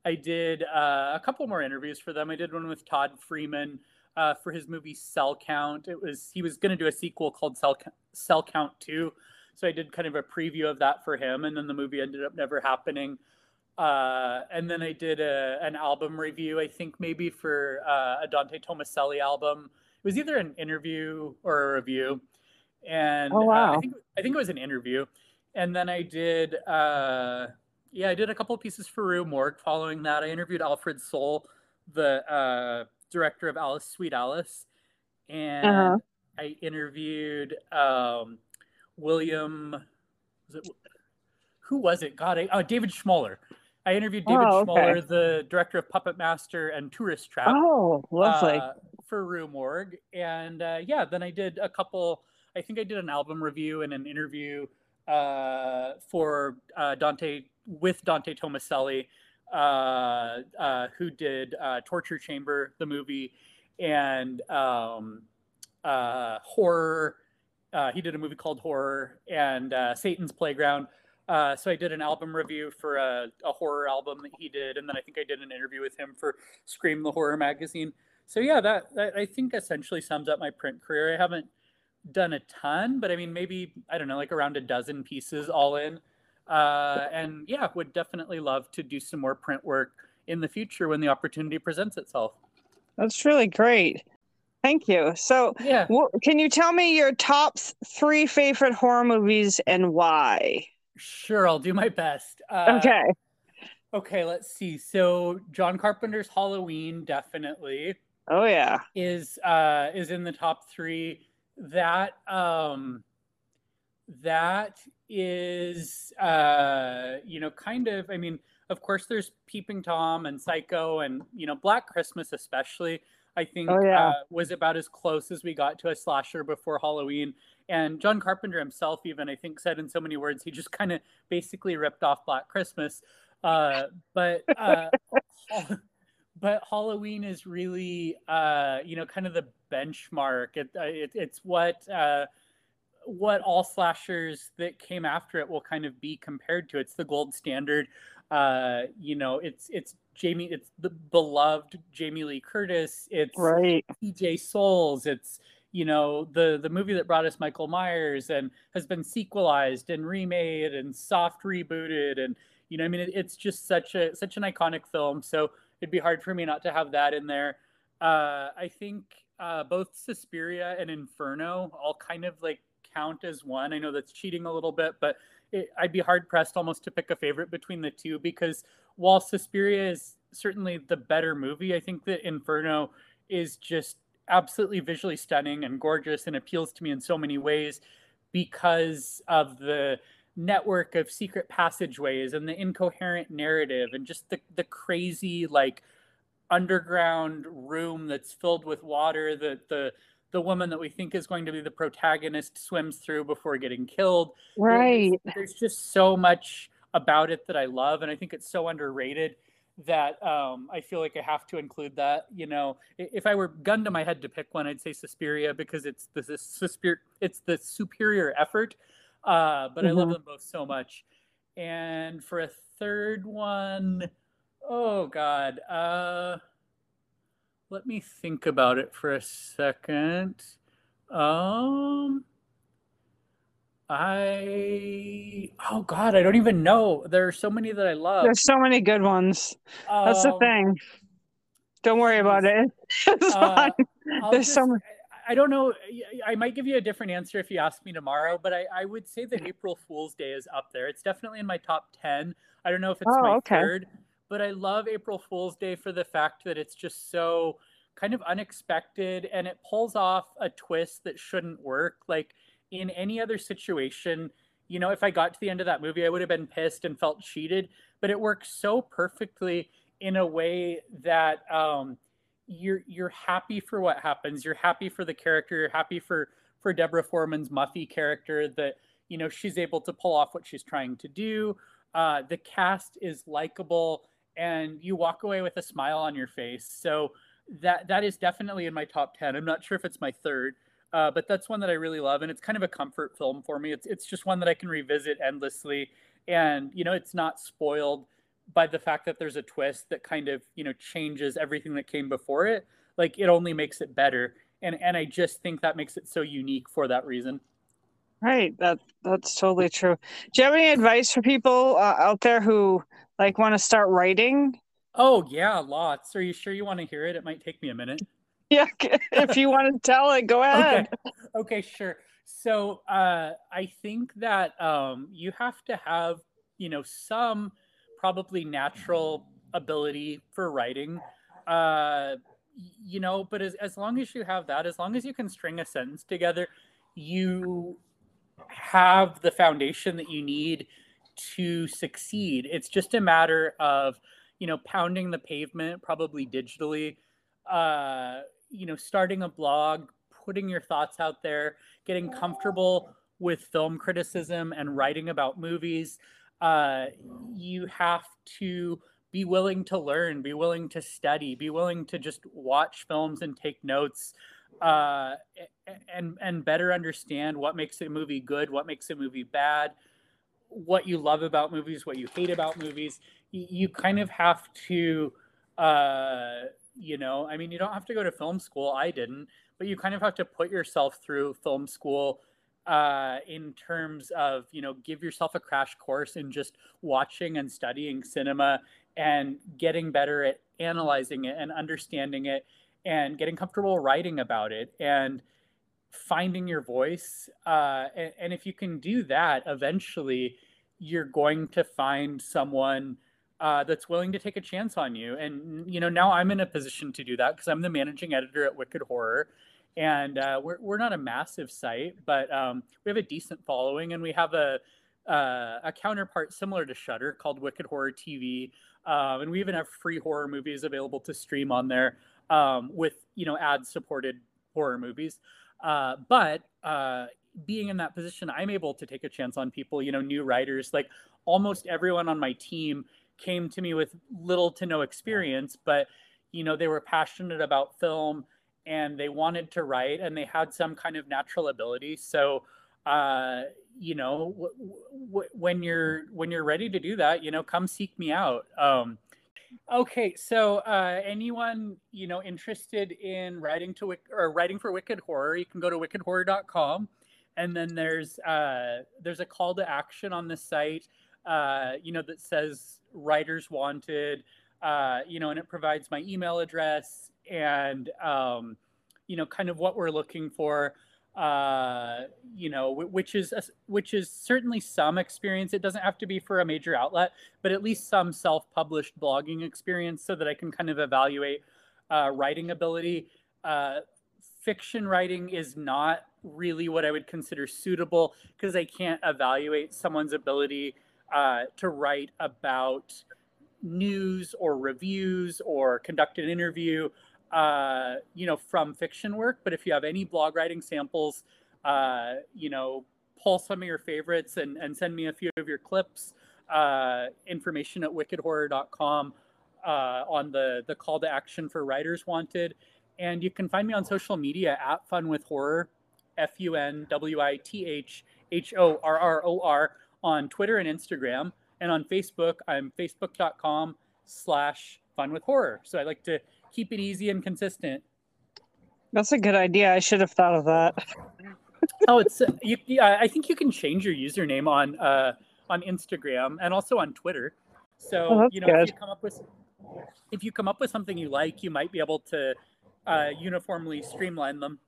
Speaker 3: I did uh, a couple more interviews for them. I did one with Todd Freeman uh, for his movie Cell Count. It was he was going to do a sequel called Cell Cell Count Two, so I did kind of a preview of that for him, and then the movie ended up never happening. Uh, and then I did a, an album review, I think maybe for uh, a Dante Tomaselli album. It was either an interview or a review. And
Speaker 2: Oh,
Speaker 3: uh,
Speaker 2: wow.
Speaker 3: I think I think it was an interview. And then I did uh, yeah, I did a couple of pieces for Rue Morgue following that. I interviewed Alfred Sole, the uh, director of Alice Sweet Alice. And
Speaker 2: Uh-huh.
Speaker 3: I interviewed um, William was it who was it? God, I, oh, David Schmoeller. I interviewed David
Speaker 2: Oh, okay.
Speaker 3: Schmoeller, the director of Puppet Master and Tourist Trap
Speaker 2: oh lovely
Speaker 3: uh, for Rue Morgue. And uh, yeah, then I did a couple, I think I did an album review and an interview uh, for uh, Dante with Dante Tomaselli, uh, uh, who did uh, Torture Chamber, the movie, and um, horror. He did a movie called Horror and Satan's Playground. Uh, so I did an album review for a, a, horror album that he did, and then I think I did an interview with him for Scream the Horror magazine. So yeah, that, that I think essentially sums up my print career. I haven't done a ton, but I mean maybe I don't know, like around a dozen pieces all in. Uh, and yeah, would definitely love to do some more print work in the future when the opportunity presents itself.
Speaker 4: That's really great. Thank you. So,
Speaker 3: yeah,
Speaker 4: can you tell me your top three favorite horror movies and why?
Speaker 3: Sure, I'll do my best. Uh,
Speaker 4: okay.
Speaker 3: Okay, let's see. So, John Carpenter's Halloween definitely.
Speaker 4: Oh yeah,
Speaker 3: is uh, is in the top three. That um, that is uh, you know kind of. I mean, of course, there's Peeping Tom and Psycho, and you know Black Christmas especially. I think
Speaker 4: oh, yeah. uh,
Speaker 3: was about as close as we got to a slasher before Halloween. And John Carpenter himself, even I think, said in so many words, he just kind of basically ripped off Black Christmas. Uh, but uh, but Halloween is really, uh, you know, kind of the benchmark. It, uh, it it's what uh, what all slashers that came after it will kind of be compared to. It's the gold standard. Uh, you know, it's it's Jamie, it's the beloved Jamie Lee Curtis. It's
Speaker 4: right.
Speaker 3: PJ Soles. It's you know the the movie that brought us Michael Myers and has been sequelized and remade and soft rebooted and you know I mean it, it's just such a such an iconic film. So it'd be hard for me not to have that in there. Uh, I think uh, both Suspiria and Inferno all kind of like count as one. I know that's cheating a little bit, but it, I'd be hard pressed almost to pick a favorite between the two because while Suspiria is certainly the better movie, I think that Inferno is just absolutely visually stunning and gorgeous and appeals to me in so many ways because of the network of secret passageways and the incoherent narrative and just the, the crazy like underground room that's filled with water that the the woman that we think is going to be the protagonist swims through before getting killed.
Speaker 4: Right.
Speaker 3: There's, there's just so much about it that I love, and I think it's so underrated that um, I feel like I have to include that. You know, if I were gun to my head to pick one, I'd say Suspiria because it's the, Suspir- it's the superior effort. Uh, but mm-hmm. I love mm-hmm. them both so much. And for a third one, oh god, uh, let me think about it for a second. Um, I oh god, I don't even know. There are so many that I love.
Speaker 4: There's so many good ones. Um, That's the um, thing. Don't worry about it. It's uh. There's just, so many.
Speaker 3: I don't know. I might give you a different answer if you ask me tomorrow, but I, I would say that April Fool's Day is up there. It's definitely in my top 10. I don't know if it's oh, my okay. third, but I love April Fool's Day for the fact that it's just so kind of unexpected and it pulls off a twist that shouldn't work. Like in any other situation, you know, if I got to the end of that movie, I would have been pissed and felt cheated, but it works so perfectly in a way that um, you're you're happy for what happens. You're happy for the character. You're happy for for Deborah Foreman's Muffy character that you know she's able to pull off what she's trying to do. Uh, the cast is likable, and you walk away with a smile on your face. So that that is definitely in my top ten. I'm not sure if it's my third, uh, but that's one that I really love, and it's kind of a comfort film for me. It's it's just one that I can revisit endlessly, and you know, it's not spoiled by the fact that there's a twist that kind of you know changes everything that came before it. Like it only makes it better, and and I just think that makes it so unique for that reason.
Speaker 4: Right. That that's totally true. Do you have any advice for people uh, out there who like want to start writing
Speaker 3: Oh yeah, lots. Are you sure you want to hear it? It might take me a minute.
Speaker 4: Yeah, if you want to tell it, go ahead.
Speaker 3: Okay, okay sure. So uh, I think that um, you have to have, you know, some probably natural ability for writing. Uh, you know, but as, as long as you have that, as long as you can string a sentence together, you have the foundation that you need to succeed. It's just a matter of you know, pounding the pavement, probably digitally, uh, you know, starting a blog, putting your thoughts out there, getting comfortable with film criticism and writing about movies, uh, you have to be willing to learn, be willing to study, be willing to just watch films and take notes, uh, and and better understand what makes a movie good, what makes a movie bad, what you love about movies, what you hate about movies. You, you kind of have to, uh, you know, I mean, you don't have to go to film school. I didn't, but you kind of have to put yourself through film school uh, in terms of you know give yourself a crash course in just watching and studying cinema and getting better at analyzing it and understanding it and getting comfortable writing about it and finding your voice uh, and, and if you can do that eventually you're going to find someone uh, that's willing to take a chance on you. And you know now i'm in a position to do that because i'm the managing editor at wicked horror. And uh, we're, we're not a massive site but um, we have a decent following and we have a uh, a counterpart similar to Shudder called Wicked Horror TV, um, and we even have free horror movies available to stream on there um, with you know ad supported horror movies. Uh, but uh, being in that position, I'm able to take a chance on people, you know, new writers. Like almost everyone on my team came to me with little to no experience, but you know they were passionate about film and they wanted to write and they had some kind of natural ability. So uh, you know, w- w- when you're when you're ready to do that, you know, come seek me out. Um, okay, so uh, anyone you know interested in writing to or writing for Wicked Horror, you can go to wickedhorror.com, and then there's uh, there's a call to action on the site, uh, you know, that says writers wanted, uh, you know, and it provides my email address and um, you know, kind of what we're looking for uh, you know, which is which is certainly some experience. It doesn't have to be for a major outlet, but at least some self-published blogging experience, so that I can kind of evaluate uh, writing ability. Uh, fiction writing is not really what I would consider suitable because I can't evaluate someone's ability uh, to write about news or reviews or conduct an interview uh, you know, from fiction work. But if you have any blog writing samples, uh, you know, pull some of your favorites and, and send me a few of your clips. Uh, information at wickedhorror.com uh, on the the call to action for writers wanted, and you can find me on social media at Fun with Horror, F U N W I T H H O R R O R on Twitter and Instagram, and on Facebook I'm facebook.com slash Fun with Horror. So I like to keep it easy and consistent.
Speaker 4: That's a good idea. I should have thought of that.
Speaker 3: oh, it's you, yeah. I think you can change your username on uh, on Instagram and also on Twitter. So
Speaker 4: oh,
Speaker 3: you know,
Speaker 4: good.
Speaker 3: if you come up with if you come up with something you like, you might be able to uh, uniformly streamline them.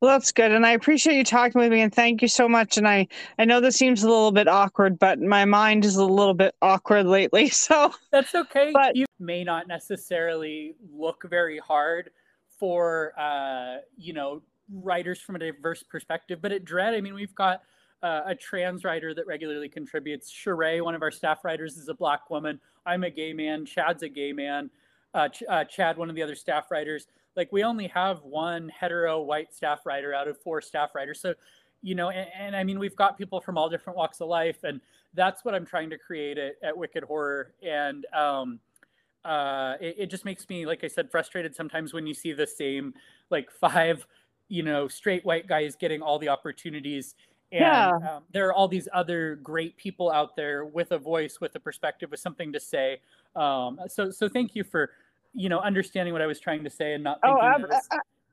Speaker 4: Well, that's good, and I appreciate you talking with me, and thank you so much. And I, I know this seems a little bit awkward, but my mind is a little bit awkward lately, so
Speaker 3: that's okay.
Speaker 4: But
Speaker 3: you may not necessarily look very hard for, uh, you know, writers from a diverse perspective, but at Dread, I mean, we've got uh, a trans writer that regularly contributes. Sheree, one of our staff writers, is a black woman. I'm a gay man. Chad's a gay man. Uh, Ch- uh, Chad, one of the other staff writers like we only have one hetero white staff writer out of four staff writers. So you know and, and, i mean we've got people from all different walks of life and that's what i'm trying to create at, at wicked horror. And um, uh, it, it, just makes me like i said frustrated sometimes when you see the same like five you know straight white guys getting all the opportunities. And
Speaker 4: Yeah.
Speaker 3: um, there are all these other great people out there with a voice with a perspective with something to say. Um, so so thank you for you know, understanding what I was trying to say and not
Speaker 4: Oh, ab-
Speaker 3: was,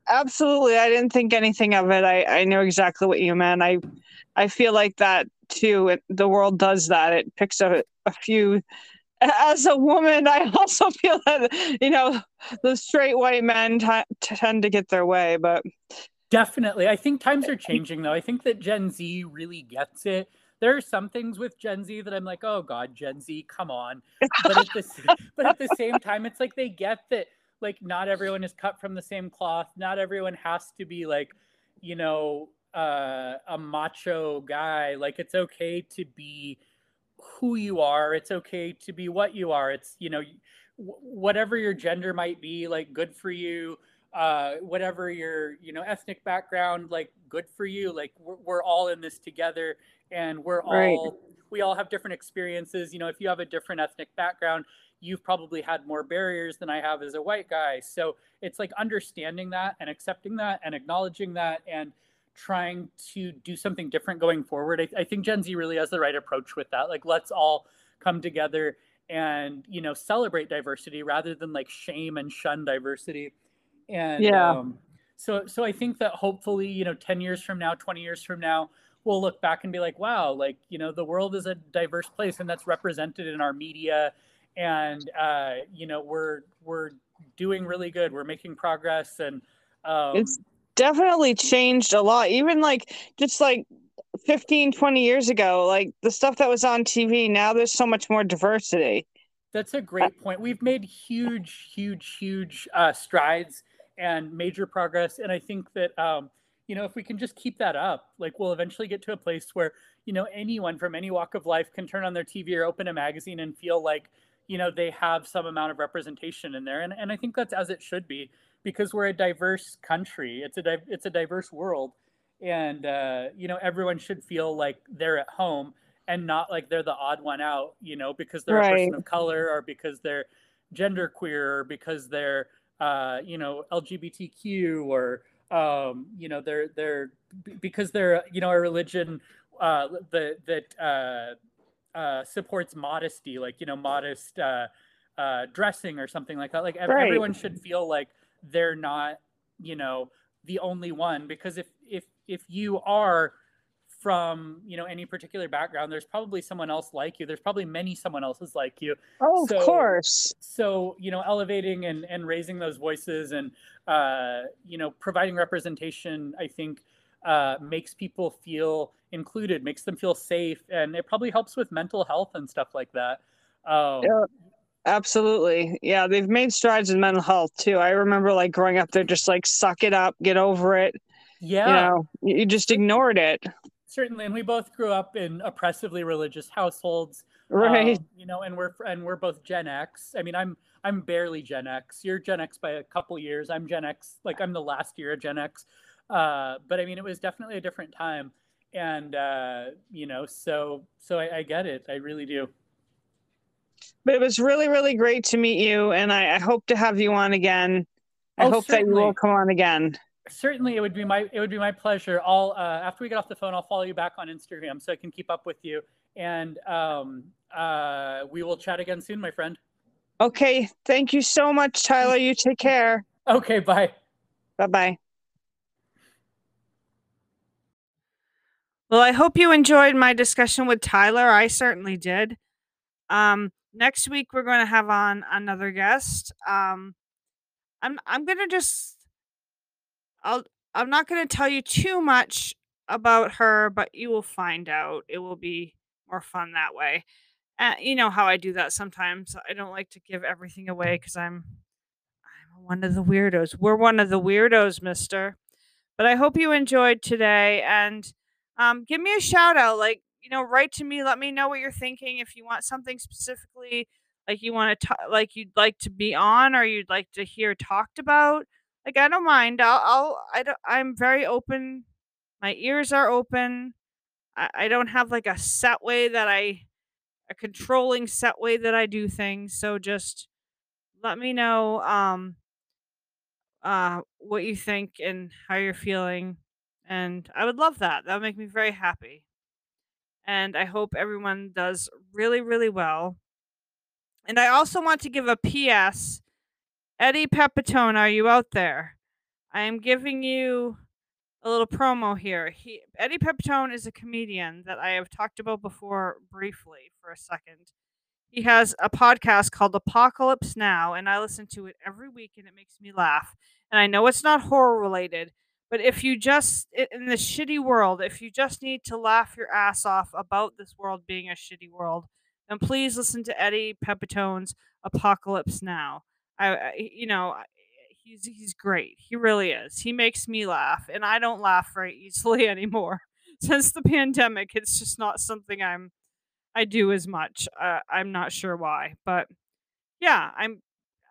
Speaker 4: absolutely. I didn't think anything of it. I, I know exactly what you meant. I, I feel like that too. It, the world does that. It picks a, a few. As a woman, I also feel that you know the straight white men t- tend to get their way, but
Speaker 3: definitely. I think times are changing though. I think that Gen Z really gets it. There are some things with Gen Z that I'm like, oh God, Gen Z, come on. But at the but at the same time, it's like they get that like not everyone is cut from the same cloth. Not everyone has to be like, you know, uh, a macho guy. Like it's okay to be who you are. It's okay to be what you are. It's you know, whatever your gender might be. Like good for you. Uh, whatever your you know ethnic background, like good for you. Like we're, we're all in this together, and we're
Speaker 4: Right.
Speaker 3: all we all have different experiences. You know, if you have a different ethnic background, you've probably had more barriers than I have as a white guy. So it's like understanding that and accepting that and acknowledging that and trying to do something different going forward. I, I think Gen Z really has the right approach with that. Like, let's all come together and you know celebrate diversity rather than like shame and shun diversity. And
Speaker 4: Yeah.
Speaker 3: um, so so I think that hopefully you know ten years from now, twenty years from now, we'll look back and be like, wow, like you know the world is a diverse place and that's represented in our media, and uh, you know we're we're doing really good. We're making progress and. Um,
Speaker 4: It's definitely changed a lot. Even like just like 15, 20 years ago, like the stuff that was on TV, now there's so much more diversity.
Speaker 3: That's a great point. We've made huge, huge, huge uh, strides and major progress, and I think that um, you know if we can just keep that up, like we'll eventually get to a place where you know anyone from any walk of life can turn on their TV or open a magazine and feel like you know they have some amount of representation in there, and and I think that's as it should be because we're a diverse country. It's a di- it's a diverse world, and uh, you know everyone should feel like they're at home and not like they're the odd one out, you know, because they're a person of color or because they're genderqueer or because they're uh, you know LGBTQ or um, you know they're they're because they're you know a religion uh, that that uh, uh, supports modesty, like you know modest uh, uh, dressing or something like that. Like
Speaker 4: Right.
Speaker 3: everyone should feel like they're not you know the only one because if if if you are from you know any particular background there's probably someone else like you there's probably many someone else's like you
Speaker 4: Oh,
Speaker 3: So-
Speaker 4: of course.
Speaker 3: so you know elevating and, and raising those voices and uh, you know providing representation i think uh, makes people feel included makes them feel safe and it probably helps with mental health and stuff like that um,
Speaker 4: Yeah. Absolutely. Yeah, they've made strides in mental health too. I remember like growing up, they're just like, suck it up, get over it.
Speaker 3: yeah
Speaker 4: You know, you you just ignored it.
Speaker 3: Certainly and we both grew up in oppressively religious households
Speaker 4: Right.
Speaker 3: Um, you know, and we're and we're both Gen X. I mean, I'm I'm barely Gen X. You're Gen X by a couple years. I'm Gen X. Like I'm the last year of Gen X. Uh, but I mean, it was definitely a different time, and uh, you know, so so I, I get it. I really do.
Speaker 4: But it was really, really great to meet you. And I, I hope to have you on again. I
Speaker 3: Oh,
Speaker 4: hope that you will come on again.
Speaker 3: Certainly, it would be my it would be my pleasure. I'll uh, after we get off the phone, I'll follow you back on Instagram so I can keep up with you, and um, uh, we will chat again soon, my friend.
Speaker 4: Okay. Thank you so much, Tyler. You take care.
Speaker 3: Okay, bye.
Speaker 4: Bye bye.
Speaker 2: Well, I hope you enjoyed my discussion with Tyler. I certainly did. Um, next week we're going to have on another guest. Um, I'm I'm going to just I'll I'm not going to tell you too much about her, but you will find out. It will be more fun that way. Uh, you know how I do that sometimes. I don't like to give everything away because I'm I'm one of the weirdos. We're one of the weirdos, Mister. But I hope you enjoyed today and um, give me a shout out. Like, you know, write to me. Let me know what you're thinking. If you want something specifically, like you want to, like you'd like to be on, or you'd like to hear talked about. Like, I don't mind. I'll, I'll I don't, I'm very open. My ears are open. I, I don't have like a set way that I, a controlling set way that I do things. So just let me know, um, uh, what you think and how you're feeling and I would love that. That would make me very happy. And I hope everyone does really, really well. And I also want to give a PS. Eddie Pepitone, are you out there? I am giving you a little promo here. He Eddie Pepitone is a comedian that I have talked about before briefly for a second. He has a podcast called Apocalypse Now, and I listen to it every week and it makes me laugh. And I know it's not horror related, but if you just in this shitty world, if you just need to laugh your ass off about this world being a shitty world, then please listen to Eddie Pepitone's Apocalypse Now. I, you know, he's he's great. He really is. He makes me laugh, and I don't laugh very easily anymore. Since the pandemic, it's just not something I'm I do as much. Uh, I'm not sure why, but yeah, I'm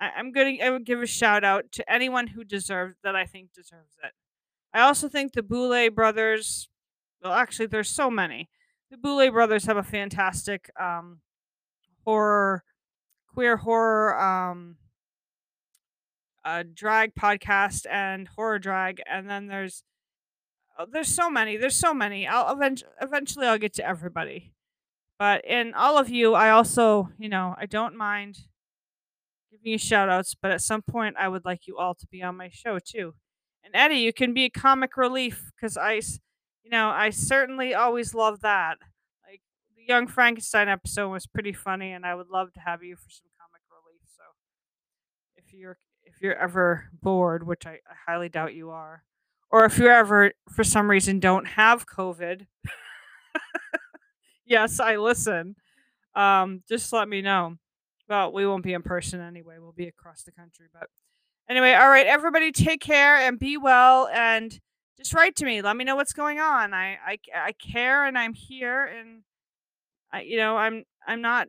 Speaker 2: I'm gonna I would give a shout out to anyone who deserves that I think deserves it. I also think the Boulet brothers. Well, actually, there's so many. The Boulet brothers have a fantastic um, horror, queer horror, um, uh, drag podcast and horror drag, and then there's oh, there's so many. There's so many. I'll eventually eventually I'll get to everybody. But in all of you, I also, you know, I don't mind giving you shout outs, but at some point I would like you all to be on my show too. And Eddie, you can be a comic relief because I, you know, I certainly always love that. Like the Young Frankenstein episode was pretty funny, and I would love to have you for some comic relief. So if you're if you're ever bored, which I, I highly doubt you are, or if you ever for some reason don't have COVID, yes, I listen. Um, just let me know. Well, we won't be in person anyway. We'll be across the country, but anyway, all right, everybody, take care and be well, and just write to me. Let me know what's going on. I I, I care, and I'm here, and I, you know, I'm I'm not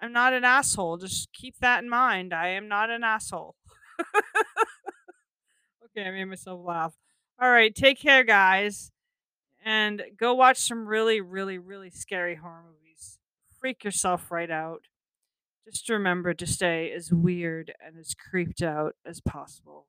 Speaker 2: I'm not an asshole. Just keep that in mind. I am not an asshole. Okay, I made myself laugh. All right, take care, guys, and go watch some really, really, really scary horror movies. Freak yourself right out. Just remember to stay as weird and as creeped out as possible.